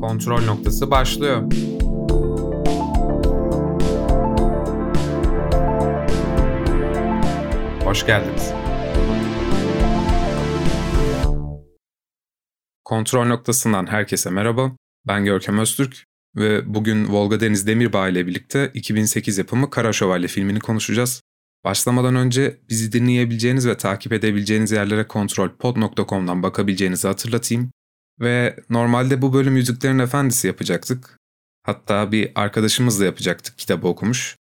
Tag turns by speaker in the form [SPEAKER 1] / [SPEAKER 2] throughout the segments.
[SPEAKER 1] Kontrol noktası başlıyor. Hoş geldiniz. Kontrol noktasından herkese merhaba. Ben Görkem Öztürk ve bugün Volga Deniz Demirbağ ile birlikte 2008 yapımı Kara Şövalye filmini konuşacağız. Başlamadan önce bizi dinleyebileceğiniz ve takip edebileceğiniz yerlere kontrolpod.com'dan bakabileceğinizi hatırlatayım. Ve normalde bu bölüm Yüzüklerin Efendisi yapacaktık. Hatta bir arkadaşımızla yapacaktık kitabı okumuş.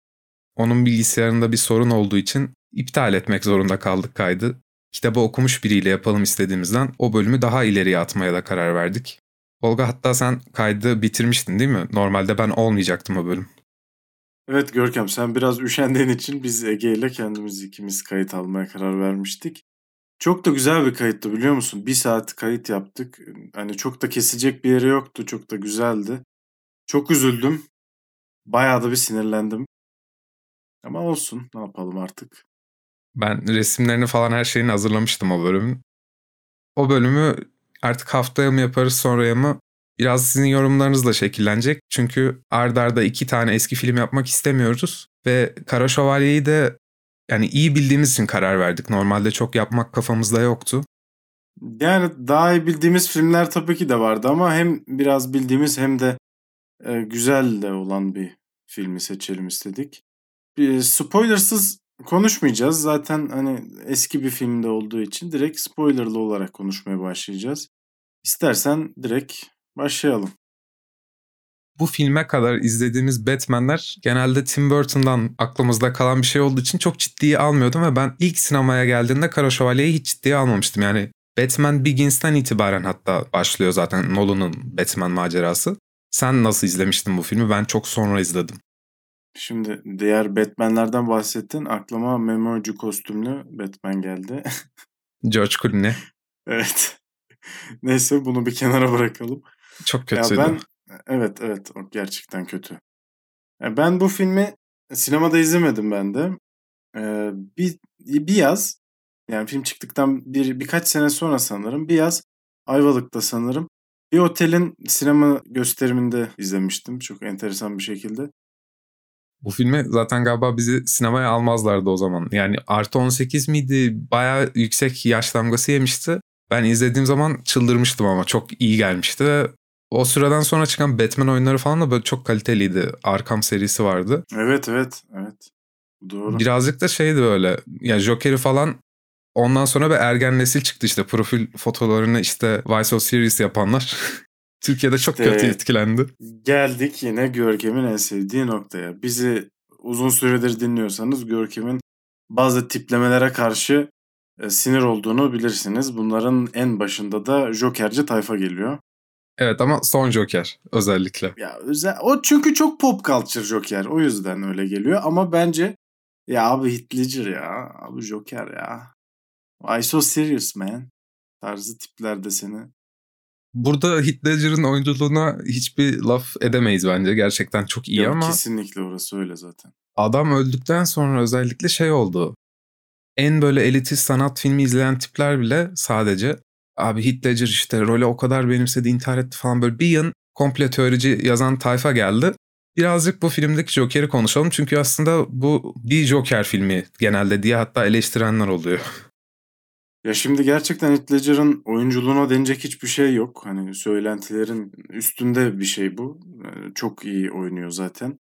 [SPEAKER 1] Onun bilgisayarında bir sorun olduğu için iptal etmek zorunda kaldık kaydı. Kitabı okumuş biriyle yapalım istediğimizden o bölümü daha ileriye atmaya da karar verdik. Olga hatta sen kaydı bitirmiştin değil mi? Normalde ben olmayacaktım o bölüm.
[SPEAKER 2] Evet Görkem sen biraz üşendiğin için biz Ege ile kendimiz ikimiz kayıt almaya karar vermiştik. Çok da güzel bir kayıttı biliyor musun? Bir saat kayıt yaptık. Hani çok da kesilecek bir yeri yoktu. Çok da güzeldi. Çok üzüldüm. Bayağı da bir sinirlendim. Ama olsun ne yapalım artık.
[SPEAKER 1] Ben resimlerini falan her şeyini hazırlamıştım o bölümün. O bölümü artık haftaya mı yaparız sonraya mı biraz sizin yorumlarınızla şekillenecek. Çünkü ardarda arda iki tane eski film yapmak istemiyoruz. Ve Kara Şövalye'yi de yani iyi bildiğimiz için karar verdik. Normalde çok yapmak kafamızda yoktu.
[SPEAKER 2] Yani daha iyi bildiğimiz filmler tabii ki de vardı ama hem biraz bildiğimiz hem de e, güzel de olan bir filmi seçelim istedik. Bir spoilersız konuşmayacağız. Zaten hani eski bir filmde olduğu için direkt spoilerlı olarak konuşmaya başlayacağız. İstersen direkt başlayalım.
[SPEAKER 1] Bu filme kadar izlediğimiz Batman'ler genelde Tim Burton'dan aklımızda kalan bir şey olduğu için çok ciddiye almıyordum ve ben ilk sinemaya geldiğinde Kara Şövalye'yi hiç ciddiye almamıştım. Yani Batman Begins'ten itibaren hatta başlıyor zaten Nolan'ın Batman macerası. Sen nasıl izlemiştin bu filmi? Ben çok sonra izledim.
[SPEAKER 2] Şimdi diğer Batman'lerden bahsettin. Aklıma Memoji kostümlü Batman geldi.
[SPEAKER 1] George Clooney.
[SPEAKER 2] evet. Neyse bunu bir kenara bırakalım.
[SPEAKER 1] Çok kötüydü.
[SPEAKER 2] Ya ben evet evet o gerçekten kötü. Ya ben bu filmi sinemada izlemedim ben de. Ee, bir bir yaz yani film çıktıktan bir birkaç sene sonra sanırım bir yaz Ayvalık'ta sanırım bir otelin sinema gösteriminde izlemiştim. Çok enteresan bir şekilde.
[SPEAKER 1] Bu filmi zaten galiba bizi sinemaya almazlardı o zaman. Yani artı 18 miydi? Bayağı yüksek yaş damgası yemişti. Ben izlediğim zaman çıldırmıştım ama çok iyi gelmişti. O sıradan sonra çıkan Batman oyunları falan da böyle çok kaliteliydi. Arkham serisi vardı.
[SPEAKER 2] Evet evet evet. Doğru.
[SPEAKER 1] Birazcık da şeydi böyle. Ya Joker'i falan ondan sonra bir ergen nesil çıktı işte. Profil fotolarını işte Vice of Series yapanlar. Türkiye'de çok işte, kötü etkilendi.
[SPEAKER 2] Geldik yine Görkem'in en sevdiği noktaya. Bizi uzun süredir dinliyorsanız Görkem'in bazı tiplemelere karşı e, sinir olduğunu bilirsiniz. Bunların en başında da Jokerci tayfa geliyor.
[SPEAKER 1] Evet ama son Joker özellikle.
[SPEAKER 2] Ya özel, o çünkü çok pop culture Joker. O yüzden öyle geliyor ama bence ya abi Ledger ya. Abi Joker ya. I so serious man. Tarzı tiplerde seni.
[SPEAKER 1] Burada Heath Ledger'ın oyunculuğuna hiçbir laf edemeyiz bence. Gerçekten çok iyi
[SPEAKER 2] Yok,
[SPEAKER 1] ama...
[SPEAKER 2] Kesinlikle orası öyle zaten.
[SPEAKER 1] Adam öldükten sonra özellikle şey oldu. En böyle elitist sanat filmi izleyen tipler bile sadece abi Heath Ledger işte role o kadar benimsedi intihar etti falan böyle bir yıl komple teorici yazan tayfa geldi. Birazcık bu filmdeki Joker'i konuşalım çünkü aslında bu bir Joker filmi genelde diye hatta eleştirenler oluyor.
[SPEAKER 2] Ya şimdi gerçekten Heath Ledger'ın oyunculuğuna denecek hiçbir şey yok. Hani söylentilerin üstünde bir şey bu. Çok iyi oynuyor zaten.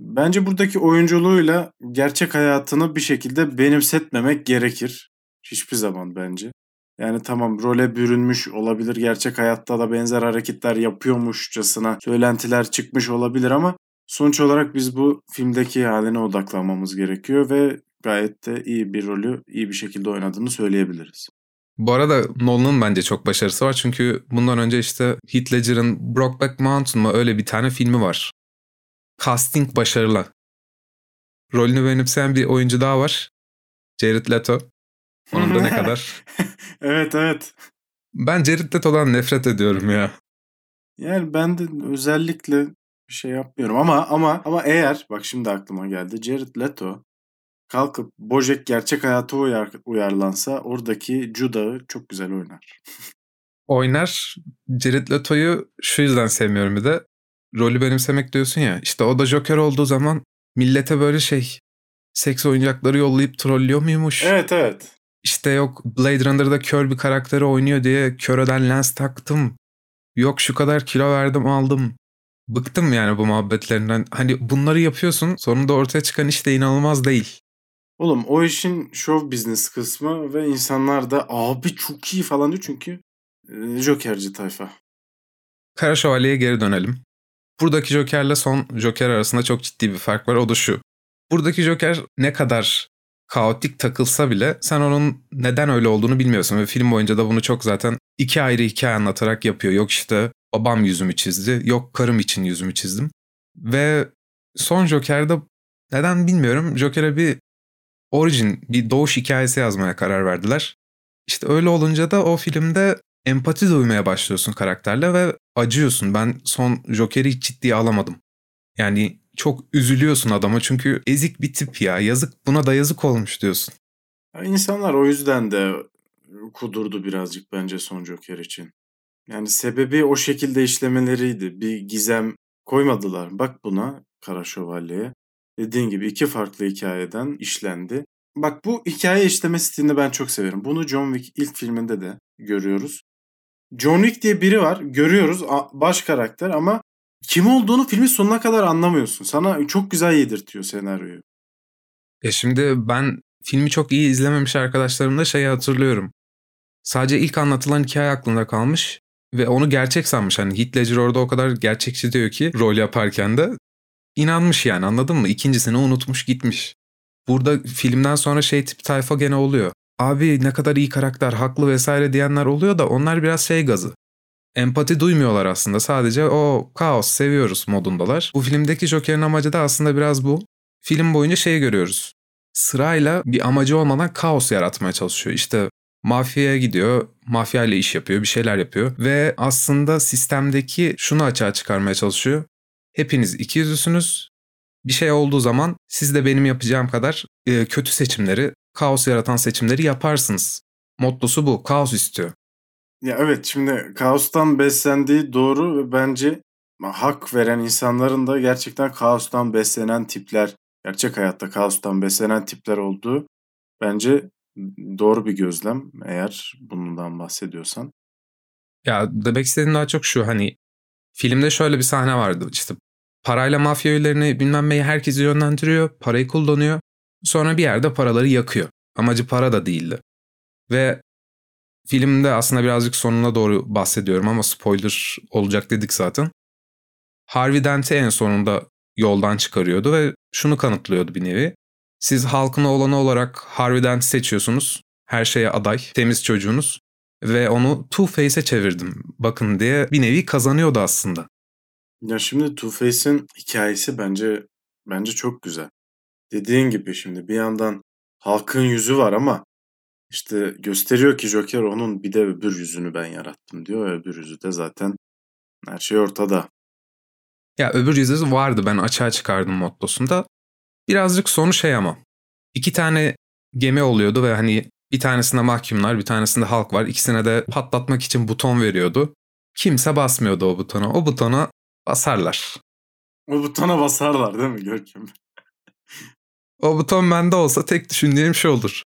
[SPEAKER 2] Bence buradaki oyunculuğuyla gerçek hayatını bir şekilde benimsetmemek gerekir. Hiçbir zaman bence. Yani tamam role bürünmüş olabilir. Gerçek hayatta da benzer hareketler yapıyormuşçasına söylentiler çıkmış olabilir ama sonuç olarak biz bu filmdeki haline odaklanmamız gerekiyor ve gayet de iyi bir rolü iyi bir şekilde oynadığını söyleyebiliriz.
[SPEAKER 1] Bu arada Nolan'ın bence çok başarısı var çünkü bundan önce işte Heath Ledger'ın Brokeback Mountain mı öyle bir tane filmi var. Casting başarılı. Rolünü benimseyen bir oyuncu daha var. Jared Leto. Onun da ne kadar?
[SPEAKER 2] evet evet.
[SPEAKER 1] Ben Jared Leto'dan nefret ediyorum ya.
[SPEAKER 2] Yani ben de özellikle bir şey yapmıyorum ama ama ama eğer bak şimdi aklıma geldi Jared Leto kalkıp Bojack gerçek hayata uyar, uyarlansa oradaki Juda'yı çok güzel oynar.
[SPEAKER 1] oynar. Jared Leto'yu şu yüzden sevmiyorum bir de. Rolü benimsemek diyorsun ya. İşte o da Joker olduğu zaman millete böyle şey seks oyuncakları yollayıp trollüyor muymuş?
[SPEAKER 2] Evet evet.
[SPEAKER 1] İşte yok Blade Runner'da kör bir karakteri oynuyor diye kör öden lens taktım. Yok şu kadar kilo verdim aldım. Bıktım yani bu muhabbetlerinden. Hani bunları yapıyorsun sonunda ortaya çıkan iş de inanılmaz değil.
[SPEAKER 2] Oğlum o işin show business kısmı ve insanlar da abi çok iyi falan diyor çünkü e, Jokerci tayfa.
[SPEAKER 1] Kara Şövalye'ye geri dönelim. Buradaki Joker'le son Joker arasında çok ciddi bir fark var. O da şu. Buradaki Joker ne kadar kaotik takılsa bile sen onun neden öyle olduğunu bilmiyorsun. Ve film boyunca da bunu çok zaten iki ayrı hikaye anlatarak yapıyor. Yok işte babam yüzümü çizdi, yok karım için yüzümü çizdim. Ve son Joker'da neden bilmiyorum Joker'e bir origin, bir doğuş hikayesi yazmaya karar verdiler. İşte öyle olunca da o filmde empati duymaya başlıyorsun karakterle ve acıyorsun. Ben son Joker'i hiç ciddiye alamadım. Yani çok üzülüyorsun adama çünkü ezik bir tip ya. Yazık buna da yazık olmuş diyorsun.
[SPEAKER 2] Ya insanlar o yüzden de kudurdu birazcık bence son Joker için. Yani sebebi o şekilde işlemeleriydi. Bir gizem koymadılar. Bak buna Kara Şövalye'ye. Dediğin gibi iki farklı hikayeden işlendi. Bak bu hikaye işleme stilini ben çok severim. Bunu John Wick ilk filminde de görüyoruz. John Wick diye biri var. Görüyoruz baş karakter ama kim olduğunu filmin sonuna kadar anlamıyorsun. Sana çok güzel yedirtiyor senaryoyu.
[SPEAKER 1] Ya şimdi ben filmi çok iyi izlememiş arkadaşlarımda şeyi hatırlıyorum. Sadece ilk anlatılan hikaye aklında kalmış ve onu gerçek sanmış. Hani Heath Ledger orada o kadar gerçekçi diyor ki rol yaparken de inanmış yani anladın mı? İkincisini unutmuş gitmiş. Burada filmden sonra şey tip tayfa gene oluyor. Abi ne kadar iyi karakter, haklı vesaire diyenler oluyor da onlar biraz şey gazı. Empati duymuyorlar aslında. Sadece o kaos seviyoruz modundalar. Bu filmdeki Joker'in amacı da aslında biraz bu. Film boyunca şeyi görüyoruz. Sırayla bir amacı olmadan kaos yaratmaya çalışıyor. İşte mafyaya gidiyor, mafya ile iş yapıyor, bir şeyler yapıyor ve aslında sistemdeki şunu açığa çıkarmaya çalışıyor. Hepiniz iki yüzlüsünüz. Bir şey olduğu zaman siz de benim yapacağım kadar e, kötü seçimleri, kaos yaratan seçimleri yaparsınız. Mottosu bu. Kaos istiyor.
[SPEAKER 2] Ya evet şimdi kaostan beslendiği doğru ve bence hak veren insanların da gerçekten kaostan beslenen tipler, gerçek hayatta kaostan beslenen tipler olduğu bence doğru bir gözlem eğer bundan bahsediyorsan.
[SPEAKER 1] Ya demek istediğim daha çok şu hani filmde şöyle bir sahne vardı işte parayla mafya üyelerini bilmem neyi herkesi yönlendiriyor, parayı kullanıyor. Sonra bir yerde paraları yakıyor. Amacı para da değildi. Ve filmde aslında birazcık sonuna doğru bahsediyorum ama spoiler olacak dedik zaten. Harvey Dent'i en sonunda yoldan çıkarıyordu ve şunu kanıtlıyordu bir nevi. Siz halkın oğlanı olarak Harvey Dent seçiyorsunuz. Her şeye aday, temiz çocuğunuz. Ve onu Two-Face'e çevirdim. Bakın diye bir nevi kazanıyordu aslında.
[SPEAKER 2] Ya şimdi Two-Face'in hikayesi bence bence çok güzel. Dediğin gibi şimdi bir yandan halkın yüzü var ama işte gösteriyor ki Joker onun bir de öbür yüzünü ben yarattım diyor. Öbür yüzü de zaten her şey ortada.
[SPEAKER 1] Ya öbür yüzü vardı ben açığa çıkardım mottosunda. Birazcık sonu şey ama. iki tane gemi oluyordu ve hani bir tanesinde mahkumlar bir tanesinde halk var. İkisine de patlatmak için buton veriyordu. Kimse basmıyordu o butona. O butona basarlar.
[SPEAKER 2] O butona basarlar değil mi Görkem?
[SPEAKER 1] o buton bende olsa tek düşündüğüm şey olur.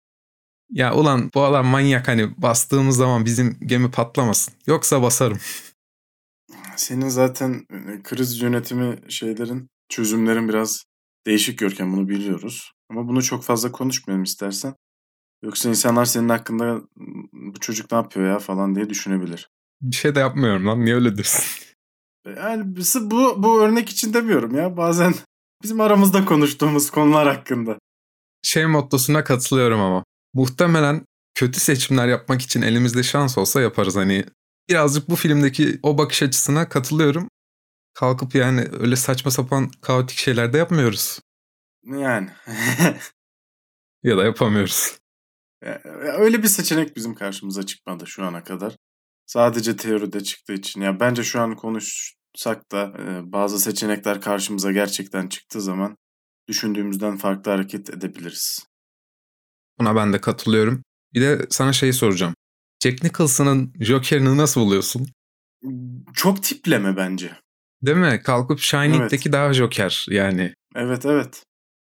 [SPEAKER 1] Ya ulan bu adam manyak hani bastığımız zaman bizim gemi patlamasın. Yoksa basarım.
[SPEAKER 2] Senin zaten e, kriz yönetimi şeylerin, çözümlerin biraz değişik görken bunu biliyoruz. Ama bunu çok fazla konuşmayalım istersen. Yoksa insanlar senin hakkında bu çocuk ne yapıyor ya falan diye düşünebilir.
[SPEAKER 1] Bir şey de yapmıyorum lan niye öyle diyorsun?
[SPEAKER 2] Yani bu, bu örnek için demiyorum ya. Bazen bizim aramızda konuştuğumuz konular hakkında.
[SPEAKER 1] Şey mottosuna katılıyorum ama. Muhtemelen kötü seçimler yapmak için elimizde şans olsa yaparız. Hani birazcık bu filmdeki o bakış açısına katılıyorum. Kalkıp yani öyle saçma sapan kaotik şeyler de yapmıyoruz.
[SPEAKER 2] Yani.
[SPEAKER 1] ya da yapamıyoruz.
[SPEAKER 2] Öyle bir seçenek bizim karşımıza çıkmadı şu ana kadar. Sadece teoride çıktığı için. Ya bence şu an konuşsak da bazı seçenekler karşımıza gerçekten çıktığı zaman düşündüğümüzden farklı hareket edebiliriz.
[SPEAKER 1] Buna ben de katılıyorum. Bir de sana şeyi soracağım. Jack Nicholson'ın Joker'ini nasıl buluyorsun?
[SPEAKER 2] Çok tipleme bence.
[SPEAKER 1] Değil mi? Kalkıp Shining'deki evet. daha Joker yani.
[SPEAKER 2] Evet evet.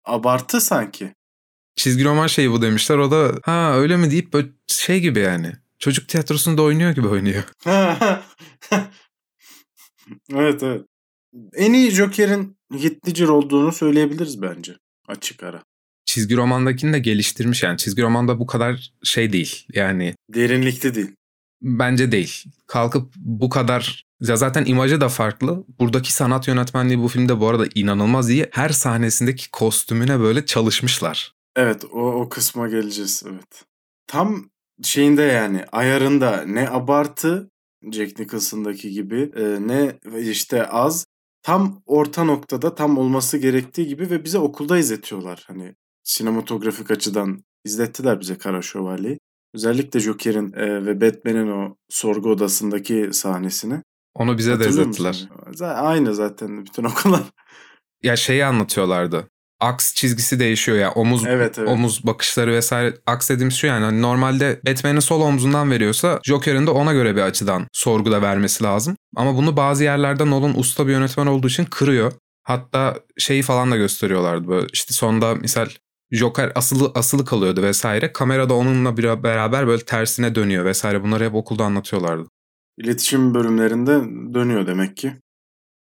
[SPEAKER 2] Abartı sanki.
[SPEAKER 1] Çizgi roman şeyi bu demişler. O da ha öyle mi deyip böyle şey gibi yani. Çocuk tiyatrosunda oynuyor gibi oynuyor.
[SPEAKER 2] evet evet. En iyi Joker'in Heath Ledger olduğunu söyleyebiliriz bence. Açık ara.
[SPEAKER 1] Çizgi romandakini de geliştirmiş yani. Çizgi romanda bu kadar şey değil. Yani
[SPEAKER 2] derinlikli değil.
[SPEAKER 1] Bence değil. Kalkıp bu kadar ya zaten imajı da farklı. Buradaki sanat yönetmenliği bu filmde bu arada inanılmaz iyi. Her sahnesindeki kostümüne böyle çalışmışlar.
[SPEAKER 2] Evet o, o kısma geleceğiz evet. Tam şeyinde yani ayarında ne abartı Jack Nicholson'daki gibi e, ne işte az tam orta noktada tam olması gerektiği gibi ve bize okulda izletiyorlar. Hani sinematografik açıdan izlettiler bize Kara Şövalye'yi. Özellikle Joker'in e, ve Batman'in o sorgu odasındaki sahnesini.
[SPEAKER 1] Onu bize de izlettiler.
[SPEAKER 2] Aynı zaten bütün okullar.
[SPEAKER 1] Ya şeyi anlatıyorlardı. Aks çizgisi değişiyor ya. Omuz evet, evet. omuz bakışları vesaire. Aks dediğimiz şu yani hani normalde Batman'in sol omzundan veriyorsa Joker'in de ona göre bir açıdan sorguda vermesi lazım. Ama bunu bazı yerlerde Nolan usta bir yönetmen olduğu için kırıyor. Hatta şeyi falan da gösteriyorlardı böyle işte sonda misal Joker asılı asılı kalıyordu vesaire. Kamerada onunla bir beraber böyle tersine dönüyor vesaire. Bunları hep okulda anlatıyorlardı.
[SPEAKER 2] İletişim bölümlerinde dönüyor demek ki.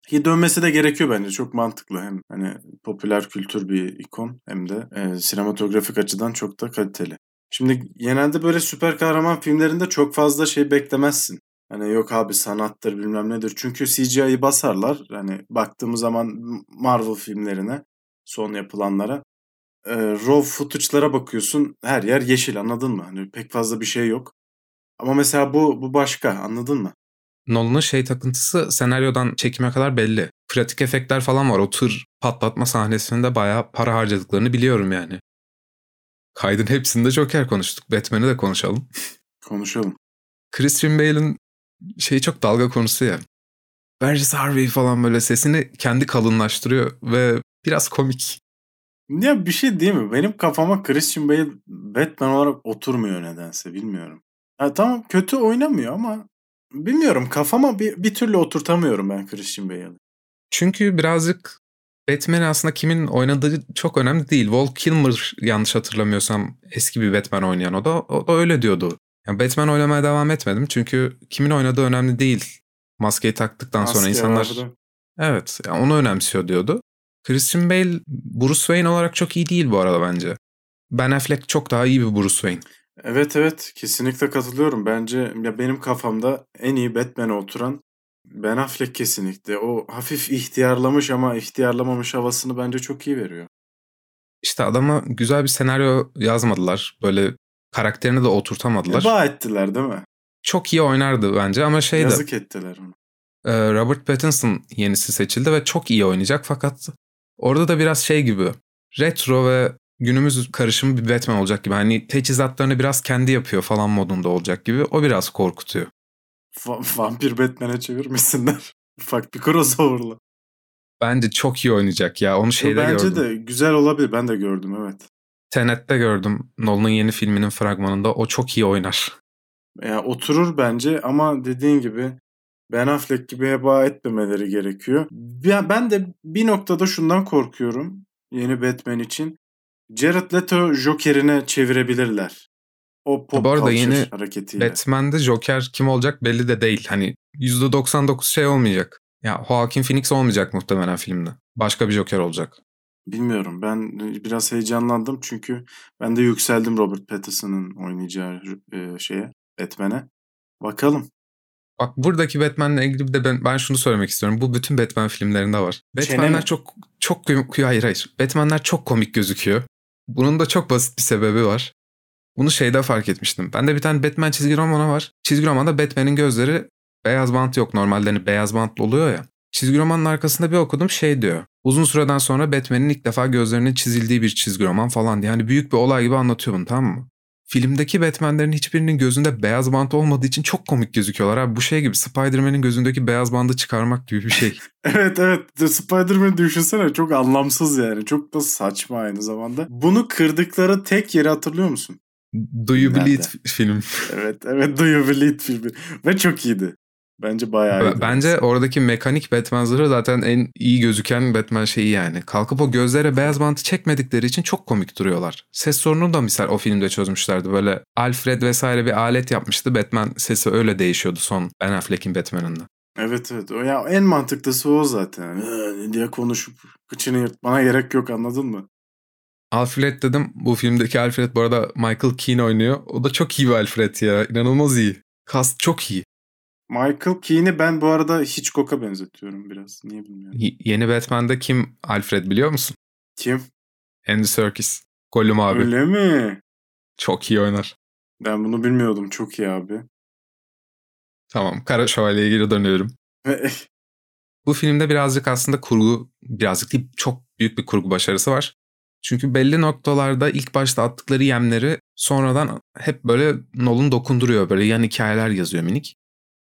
[SPEAKER 2] Ki dönmesi de gerekiyor bence. Çok mantıklı. Hem hani popüler kültür bir ikon hem de e, sinematografik açıdan çok da kaliteli. Şimdi genelde böyle süper kahraman filmlerinde çok fazla şey beklemezsin. Hani yok abi sanattır bilmem nedir. Çünkü CGI'yi basarlar. Hani baktığımız zaman Marvel filmlerine son yapılanlara e, raw footage'lara bakıyorsun her yer yeşil anladın mı? Hani pek fazla bir şey yok. Ama mesela bu bu başka anladın mı?
[SPEAKER 1] Nolan'ın şey takıntısı senaryodan çekime kadar belli. Pratik efektler falan var. O tır patlatma sahnesinde bayağı para harcadıklarını biliyorum yani. Kaydın hepsinde Joker konuştuk. Batman'i de konuşalım.
[SPEAKER 2] Konuşalım.
[SPEAKER 1] Christian Bale'in şeyi çok dalga konusu ya. Burgess Harvey falan böyle sesini kendi kalınlaştırıyor ve biraz komik.
[SPEAKER 2] Ya bir şey değil mi? Benim kafama Christian Bale Batman olarak oturmuyor nedense bilmiyorum. Ha, tamam kötü oynamıyor ama bilmiyorum kafama bir, bir türlü oturtamıyorum ben Christian Bale'i.
[SPEAKER 1] Çünkü birazcık Batman aslında kimin oynadığı çok önemli değil. Val Kilmer yanlış hatırlamıyorsam eski bir Batman oynayan o da, o da öyle diyordu. Yani Batman oynamaya devam etmedim çünkü kimin oynadığı önemli değil. Maskeyi taktıktan Maske sonra insanlar... Vardı. Evet yani onu önemsiyor diyordu. Christian Bale Bruce Wayne olarak çok iyi değil bu arada bence. Ben Affleck çok daha iyi bir Bruce Wayne.
[SPEAKER 2] Evet evet kesinlikle katılıyorum. Bence ya benim kafamda en iyi Batman'e oturan Ben Affleck kesinlikle. O hafif ihtiyarlamış ama ihtiyarlamamış havasını bence çok iyi veriyor.
[SPEAKER 1] İşte adama güzel bir senaryo yazmadılar. Böyle karakterini de oturtamadılar.
[SPEAKER 2] Eba ettiler değil mi?
[SPEAKER 1] Çok iyi oynardı bence ama şey de...
[SPEAKER 2] Yazık ettiler onu.
[SPEAKER 1] Robert Pattinson yenisi seçildi ve çok iyi oynayacak fakat orada da biraz şey gibi retro ve günümüz karışımı bir Batman olacak gibi. Hani teçhizatlarını biraz kendi yapıyor falan modunda olacak gibi. O biraz korkutuyor.
[SPEAKER 2] Va- vampir Batman'e çevirmişsinler. Ufak bir crossover'la.
[SPEAKER 1] Bence çok iyi oynayacak ya. Onu şeyde
[SPEAKER 2] Bence
[SPEAKER 1] gördüm.
[SPEAKER 2] Bence de güzel olabilir. Ben de gördüm evet.
[SPEAKER 1] Tenet'te gördüm. Nolan'ın yeni filminin fragmanında. O çok iyi oynar.
[SPEAKER 2] Yani oturur bence ama dediğin gibi Ben Affleck gibi heba etmemeleri gerekiyor. Ben de bir noktada şundan korkuyorum yeni Batman için. Jared Leto Joker'ine çevirebilirler. O pop
[SPEAKER 1] Bu arada yeni hareketiyle. Batman'de Joker kim olacak belli de değil. Hani %99 şey olmayacak. Ya Joaquin Phoenix olmayacak muhtemelen filmde. Başka bir Joker olacak.
[SPEAKER 2] Bilmiyorum. Ben biraz heyecanlandım çünkü ben de yükseldim Robert Pattinson'ın oynayacağı e, şeye, Batman'e. Bakalım.
[SPEAKER 1] Bak buradaki Batman'le ilgili bir de ben, ben şunu söylemek istiyorum. Bu bütün Batman filmlerinde var. Batman'ler çok çok hayır hayır. Batman'ler çok komik gözüküyor. Bunun da çok basit bir sebebi var. Bunu şeyde fark etmiştim. Ben de bir tane Batman çizgi romanı var. Çizgi romanda Batman'in gözleri beyaz bant yok. Normalde hani beyaz bantlı oluyor ya. Çizgi romanın arkasında bir okudum şey diyor. Uzun süreden sonra Batman'in ilk defa gözlerinin çizildiği bir çizgi roman falan diye. Yani büyük bir olay gibi anlatıyor bunu tamam mı? Filmdeki Batman'lerin hiçbirinin gözünde beyaz bant olmadığı için çok komik gözüküyorlar. Abi bu şey gibi Spider-Man'in gözündeki beyaz bandı çıkarmak gibi bir şey.
[SPEAKER 2] evet evet Spider-Man'i düşünsene çok anlamsız yani. Çok da saçma aynı zamanda. Bunu kırdıkları tek yeri hatırlıyor musun?
[SPEAKER 1] Do You
[SPEAKER 2] Nerede?
[SPEAKER 1] Bleed film.
[SPEAKER 2] Evet, evet Do You Bleed filmi. Ve çok iyiydi. Bence bayağı iyiydi.
[SPEAKER 1] Bence oradaki mekanik Batman zırhı zaten en iyi gözüken Batman şeyi yani. Kalkıp o gözlere beyaz bantı çekmedikleri için çok komik duruyorlar. Ses sorununu da misal o filmde çözmüşlerdi. Böyle Alfred vesaire bir alet yapmıştı. Batman sesi öyle değişiyordu son Ben Affleck'in Batman'ında.
[SPEAKER 2] Evet evet. O ya en mantıklısı o zaten. Ee, diye konuşup kıçını yırtmana gerek yok anladın mı?
[SPEAKER 1] Alfred dedim. Bu filmdeki Alfred bu arada Michael Keane oynuyor. O da çok iyi bir Alfred ya. İnanılmaz iyi. Cast çok iyi.
[SPEAKER 2] Michael Keane'i ben bu arada Hitchcock'a benzetiyorum biraz. Niye bilmiyorum.
[SPEAKER 1] Y- yeni Batman'da kim Alfred biliyor musun?
[SPEAKER 2] Kim?
[SPEAKER 1] Andy Serkis. Gollum abi.
[SPEAKER 2] Öyle mi?
[SPEAKER 1] Çok iyi oynar.
[SPEAKER 2] Ben bunu bilmiyordum. Çok iyi abi.
[SPEAKER 1] Tamam. Kara Şövalye'ye geri dönüyorum. Bu filmde birazcık aslında kurgu, birazcık değil çok büyük bir kurgu başarısı var. Çünkü belli noktalarda ilk başta attıkları yemleri sonradan hep böyle Nolan dokunduruyor. Böyle yan hikayeler yazıyor minik.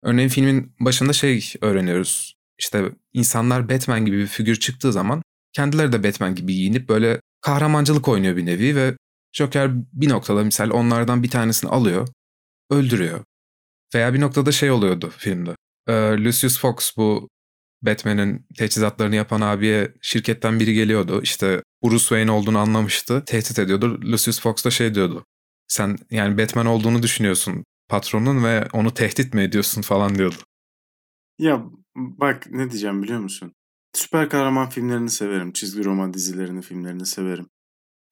[SPEAKER 1] Örneğin filmin başında şey öğreniyoruz. İşte insanlar Batman gibi bir figür çıktığı zaman kendileri de Batman gibi giyinip böyle kahramancılık oynuyor bir nevi ve Joker bir noktada misal onlardan bir tanesini alıyor, öldürüyor. Veya bir noktada şey oluyordu filmde. Ee, Lucius Fox bu Batman'in teçhizatlarını yapan abiye şirketten biri geliyordu. İşte Bruce Wayne olduğunu anlamıştı. Tehdit ediyordu. Lucius Fox da şey diyordu. Sen yani Batman olduğunu düşünüyorsun patronun ve onu tehdit mi ediyorsun falan diyordu.
[SPEAKER 2] Ya bak ne diyeceğim biliyor musun? Süper kahraman filmlerini severim. Çizgi roman dizilerini, filmlerini severim.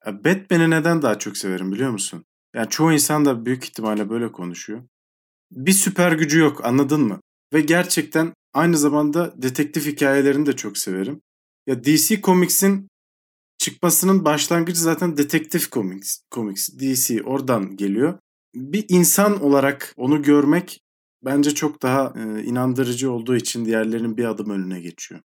[SPEAKER 2] Batman'i neden daha çok severim biliyor musun? Yani çoğu insan da büyük ihtimalle böyle konuşuyor. Bir süper gücü yok anladın mı? Ve gerçekten aynı zamanda detektif hikayelerini de çok severim. Ya DC Comics'in çıkmasının başlangıcı zaten detektif Comics, Comics DC oradan geliyor. Bir insan olarak onu görmek bence çok daha e, inandırıcı olduğu için diğerlerinin bir adım önüne geçiyor.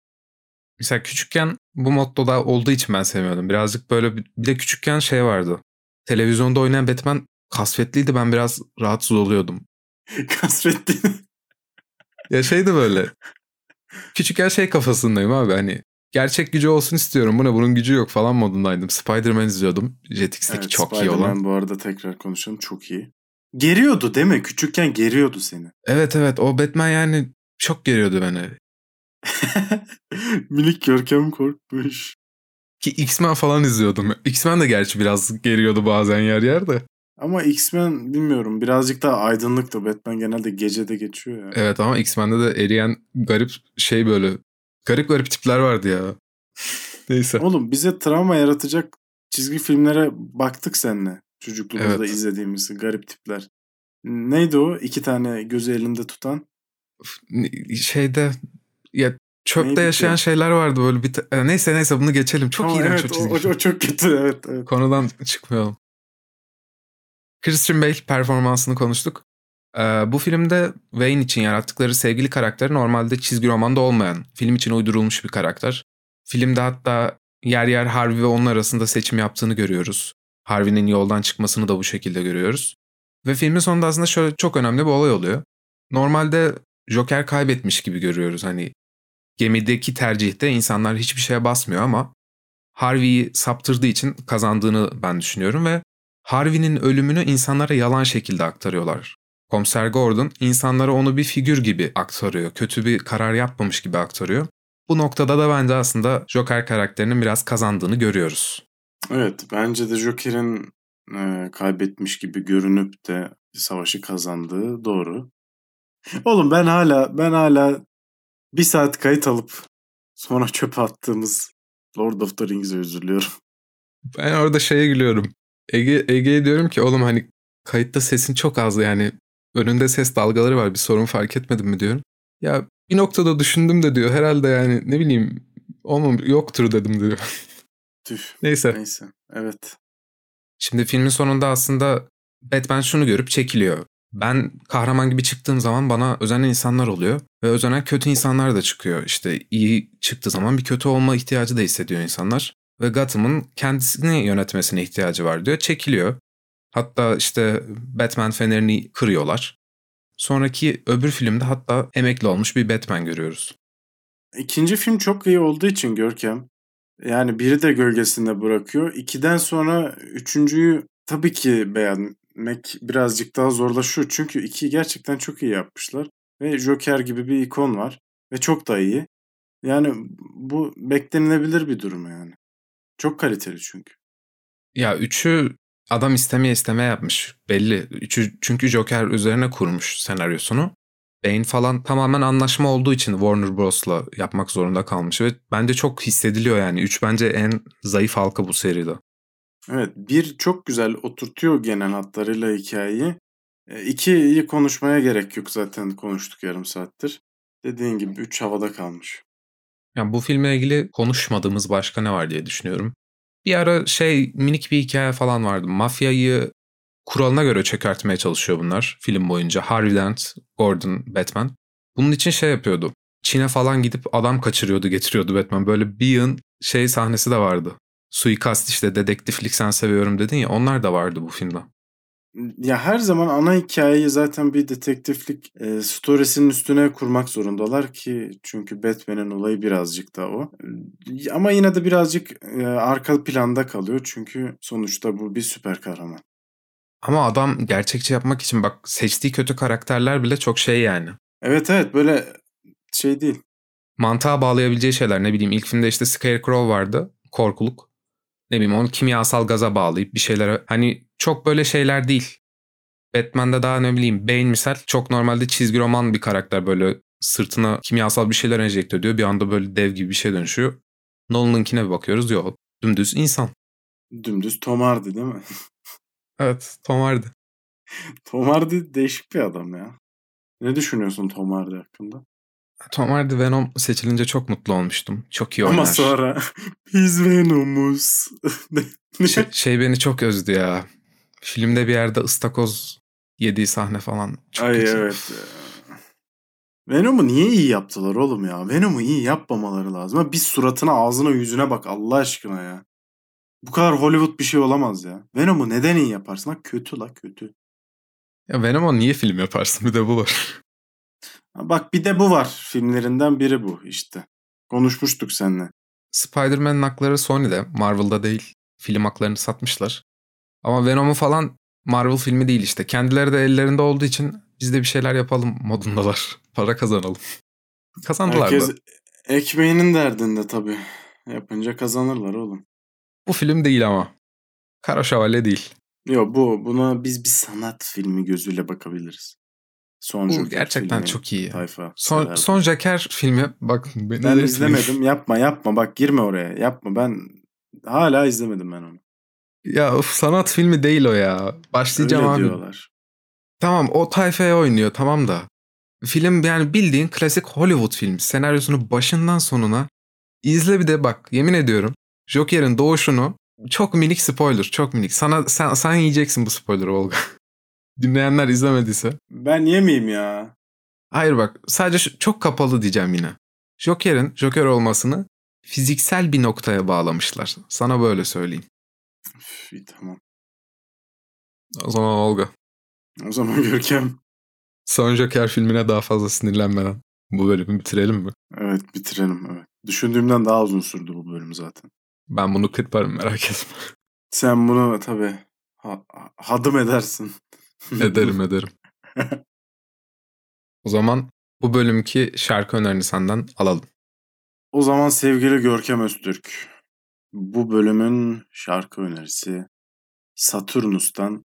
[SPEAKER 1] Mesela küçükken bu mottoda olduğu için ben sevmiyordum. Birazcık böyle bir de küçükken şey vardı. Televizyonda oynayan Batman kasvetliydi ben biraz rahatsız oluyordum.
[SPEAKER 2] Kasvetli.
[SPEAKER 1] Ya şeydi böyle. Küçükken şey kafasındayım abi hani gerçek gücü olsun istiyorum. Bu ne bunun gücü yok falan modundaydım. Spider-Man izliyordum. Jetix'teki
[SPEAKER 2] evet,
[SPEAKER 1] çok iyi
[SPEAKER 2] Spider-Man
[SPEAKER 1] olan.
[SPEAKER 2] bu arada tekrar konuşalım çok iyi. Geriyordu değil mi? Küçükken geriyordu seni.
[SPEAKER 1] Evet evet o Batman yani çok geriyordu beni.
[SPEAKER 2] Minik Görkem korkmuş.
[SPEAKER 1] Ki X-Men falan izliyordum. X-Men de gerçi biraz geriyordu bazen yer yer de.
[SPEAKER 2] Ama X-Men bilmiyorum birazcık daha aydınlıktı. Batman genelde gecede geçiyor ya.
[SPEAKER 1] Evet ama X-Men'de de eriyen garip şey böyle. Garip garip tipler vardı ya. Neyse.
[SPEAKER 2] Oğlum bize travma yaratacak çizgi filmlere baktık seninle. Çocukluğumuzda
[SPEAKER 1] Evet.
[SPEAKER 2] izlediğimiz garip tipler. Neydi o? İki tane gözü elinde tutan.
[SPEAKER 1] Şeyde ya çöpte
[SPEAKER 2] Neydi ki?
[SPEAKER 1] yaşayan şeyler vardı böyle bir ta- e, neyse neyse bunu geçelim. Çok
[SPEAKER 2] Ama
[SPEAKER 1] iğrenç
[SPEAKER 2] evet,
[SPEAKER 1] o
[SPEAKER 2] o,
[SPEAKER 1] çizgi
[SPEAKER 2] o, çok kötü evet. evet.
[SPEAKER 1] Konudan çıkmayalım. Christian Bale performansını konuştuk. Ee, bu filmde Wayne için yarattıkları sevgili karakter normalde çizgi romanda olmayan, film için uydurulmuş bir karakter. Filmde hatta yer yer Harvey ve onun arasında seçim yaptığını görüyoruz. Harvey'nin yoldan çıkmasını da bu şekilde görüyoruz. Ve filmin sonunda aslında şöyle çok önemli bir olay oluyor. Normalde Joker kaybetmiş gibi görüyoruz. Hani gemideki tercihte insanlar hiçbir şeye basmıyor ama Harvey'i saptırdığı için kazandığını ben düşünüyorum ve Harvey'nin ölümünü insanlara yalan şekilde aktarıyorlar. Komiser Gordon insanlara onu bir figür gibi aktarıyor. Kötü bir karar yapmamış gibi aktarıyor. Bu noktada da bence aslında Joker karakterinin biraz kazandığını görüyoruz.
[SPEAKER 2] Evet bence de Joker'in e, kaybetmiş gibi görünüp de savaşı kazandığı doğru. Oğlum ben hala ben hala bir saat kayıt alıp sonra çöpe attığımız Lord of the Rings'e üzülüyorum.
[SPEAKER 1] Ben orada şeye gülüyorum. Ege, Ege'ye diyorum ki oğlum hani kayıtta sesin çok az yani önünde ses dalgaları var bir sorun fark etmedin mi diyorum. Ya bir noktada düşündüm de diyor herhalde yani ne bileyim olmam yoktur dedim diyor.
[SPEAKER 2] Tüh.
[SPEAKER 1] Neyse.
[SPEAKER 2] Neyse. Evet.
[SPEAKER 1] Şimdi filmin sonunda aslında Batman şunu görüp çekiliyor. Ben kahraman gibi çıktığım zaman bana özenen insanlar oluyor. Ve özenen kötü insanlar da çıkıyor. İşte iyi çıktığı zaman bir kötü olma ihtiyacı da hissediyor insanlar. Ve Gotham'ın kendisini yönetmesine ihtiyacı var diyor. Çekiliyor. Hatta işte Batman fenerini kırıyorlar. Sonraki öbür filmde hatta emekli olmuş bir Batman görüyoruz.
[SPEAKER 2] İkinci film çok iyi olduğu için Görkem. Yani biri de gölgesinde bırakıyor. İkiden sonra üçüncüyü tabii ki beğen, etmek birazcık daha zorlaşıyor. Çünkü iki gerçekten çok iyi yapmışlar. Ve Joker gibi bir ikon var. Ve çok da iyi. Yani bu beklenilebilir bir durum yani. Çok kaliteli çünkü.
[SPEAKER 1] Ya üçü adam istemeye istemeye yapmış. Belli. Üçü, çünkü Joker üzerine kurmuş senaryosunu. Bane falan tamamen anlaşma olduğu için Warner Bros'la yapmak zorunda kalmış ve bence çok hissediliyor yani. Üç bence en zayıf halka bu seride.
[SPEAKER 2] Evet bir çok güzel oturtuyor genel hatlarıyla hikayeyi. E, ikiyi konuşmaya gerek yok zaten konuştuk yarım saattir. Dediğin gibi üç havada kalmış.
[SPEAKER 1] Yani bu filmle ilgili konuşmadığımız başka ne var diye düşünüyorum. Bir ara şey minik bir hikaye falan vardı. Mafyayı kuralına göre çökertmeye çalışıyor bunlar film boyunca. Harvey Dent, Gordon, Batman. Bunun için şey yapıyordu. Çin'e falan gidip adam kaçırıyordu getiriyordu Batman. Böyle bir yığın şey sahnesi de vardı. Suikast işte dedektiflik sen seviyorum dedin ya onlar da vardı bu filmde.
[SPEAKER 2] Ya her zaman ana hikayeyi zaten bir detektiflik e, storiesinin üstüne kurmak zorundalar ki çünkü Batman'in olayı birazcık da o. Ama yine de birazcık e, arka planda kalıyor çünkü sonuçta bu bir süper kahraman.
[SPEAKER 1] Ama adam gerçekçi yapmak için bak seçtiği kötü karakterler bile çok şey yani.
[SPEAKER 2] Evet evet böyle şey değil.
[SPEAKER 1] Mantığa bağlayabileceği şeyler ne bileyim ilk filmde işte Scarecrow vardı korkuluk. Ne bileyim onu kimyasal gaza bağlayıp bir şeylere hani çok böyle şeyler değil. Batman'de daha ne bileyim Bane misal çok normalde çizgi roman bir karakter böyle sırtına kimyasal bir şeyler enjekte ediyor. Bir anda böyle dev gibi bir şey dönüşüyor. Nolan'ınkine bir bakıyoruz diyor dümdüz insan.
[SPEAKER 2] Dümdüz Tom Hardy değil mi?
[SPEAKER 1] evet Tom Hardy.
[SPEAKER 2] Tom Hardy değişik bir adam ya. Ne düşünüyorsun Tom Hardy hakkında?
[SPEAKER 1] Tom Hardy Venom seçilince çok mutlu olmuştum. Çok iyi oynar.
[SPEAKER 2] Ama sonra biz Venom'uz.
[SPEAKER 1] şey, şey beni çok özdü ya. Filmde bir yerde ıstakoz yediği sahne falan. Çok
[SPEAKER 2] Ay
[SPEAKER 1] kötü.
[SPEAKER 2] evet. Venom'u niye iyi yaptılar oğlum ya? Venom'u iyi yapmamaları lazım. Bir suratına, ağzına, yüzüne bak Allah aşkına ya. Bu kadar Hollywood bir şey olamaz ya. Venom'u neden iyi yaparsın? Ha, kötü la kötü.
[SPEAKER 1] Ya Venom'a niye film yaparsın? Bir de bu var.
[SPEAKER 2] Bak bir de bu var. Filmlerinden biri bu işte. Konuşmuştuk seninle.
[SPEAKER 1] Spider-Man'in hakları Sony'de. Marvel'da değil. Film haklarını satmışlar. Ama Venom'u falan Marvel filmi değil işte. Kendileri de ellerinde olduğu için biz de bir şeyler yapalım modundalar. Para kazanalım. Kazandılar
[SPEAKER 2] Herkes
[SPEAKER 1] da.
[SPEAKER 2] ekmeğinin derdinde tabii. Yapınca kazanırlar oğlum.
[SPEAKER 1] Bu film değil ama. Kara Şövalye değil.
[SPEAKER 2] Yok bu buna biz bir sanat filmi gözüyle bakabiliriz. Son
[SPEAKER 1] Bu
[SPEAKER 2] Joker
[SPEAKER 1] gerçekten
[SPEAKER 2] filmi,
[SPEAKER 1] çok iyi.
[SPEAKER 2] Tayfa.
[SPEAKER 1] Son, son Joker filmi bak beni
[SPEAKER 2] ben izlemedim. Yapma yapma bak girme oraya. Yapma ben hala izlemedim ben onu.
[SPEAKER 1] Ya of, sanat filmi değil o ya. Başlayacağım
[SPEAKER 2] Öyle
[SPEAKER 1] abi.
[SPEAKER 2] diyorlar.
[SPEAKER 1] Tamam o tayfaya oynuyor tamam da. Film yani bildiğin klasik Hollywood filmi. Senaryosunu başından sonuna izle bir de bak yemin ediyorum. Joker'in doğuşunu çok minik spoiler çok minik. Sana sen, sen yiyeceksin bu spoiler'ı Olga. Dinleyenler izlemediyse.
[SPEAKER 2] Ben yemeyeyim ya.
[SPEAKER 1] Hayır bak sadece şu- çok kapalı diyeceğim yine. Joker'in Joker olmasını fiziksel bir noktaya bağlamışlar. Sana böyle söyleyeyim.
[SPEAKER 2] Üf, iyi, tamam.
[SPEAKER 1] O zaman Olga.
[SPEAKER 2] O zaman Görkem.
[SPEAKER 1] Son Joker filmine daha fazla sinirlenmeden bu bölümü bitirelim mi?
[SPEAKER 2] Evet bitirelim. Evet. Düşündüğümden daha uzun sürdü bu bölüm zaten.
[SPEAKER 1] Ben bunu kırparım merak etme.
[SPEAKER 2] Sen bunu tabii ha- hadım edersin.
[SPEAKER 1] ederim ederim. O zaman bu bölümki şarkı önerini senden alalım.
[SPEAKER 2] O zaman sevgili Görkem Öztürk. Bu bölümün şarkı önerisi Saturnus'tan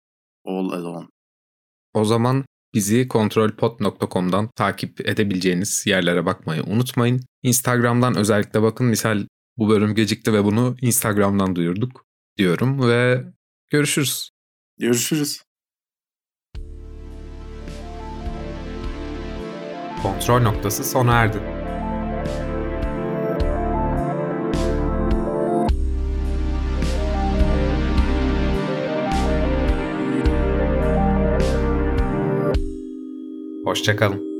[SPEAKER 2] All Alone.
[SPEAKER 1] O zaman bizi kontrolpod.com'dan takip edebileceğiniz yerlere bakmayı unutmayın. Instagram'dan özellikle bakın. Misal bu bölüm gecikti ve bunu Instagram'dan duyurduk diyorum ve görüşürüz.
[SPEAKER 2] Görüşürüz.
[SPEAKER 1] Kontrol noktası sona erdi. Hoşçakalın.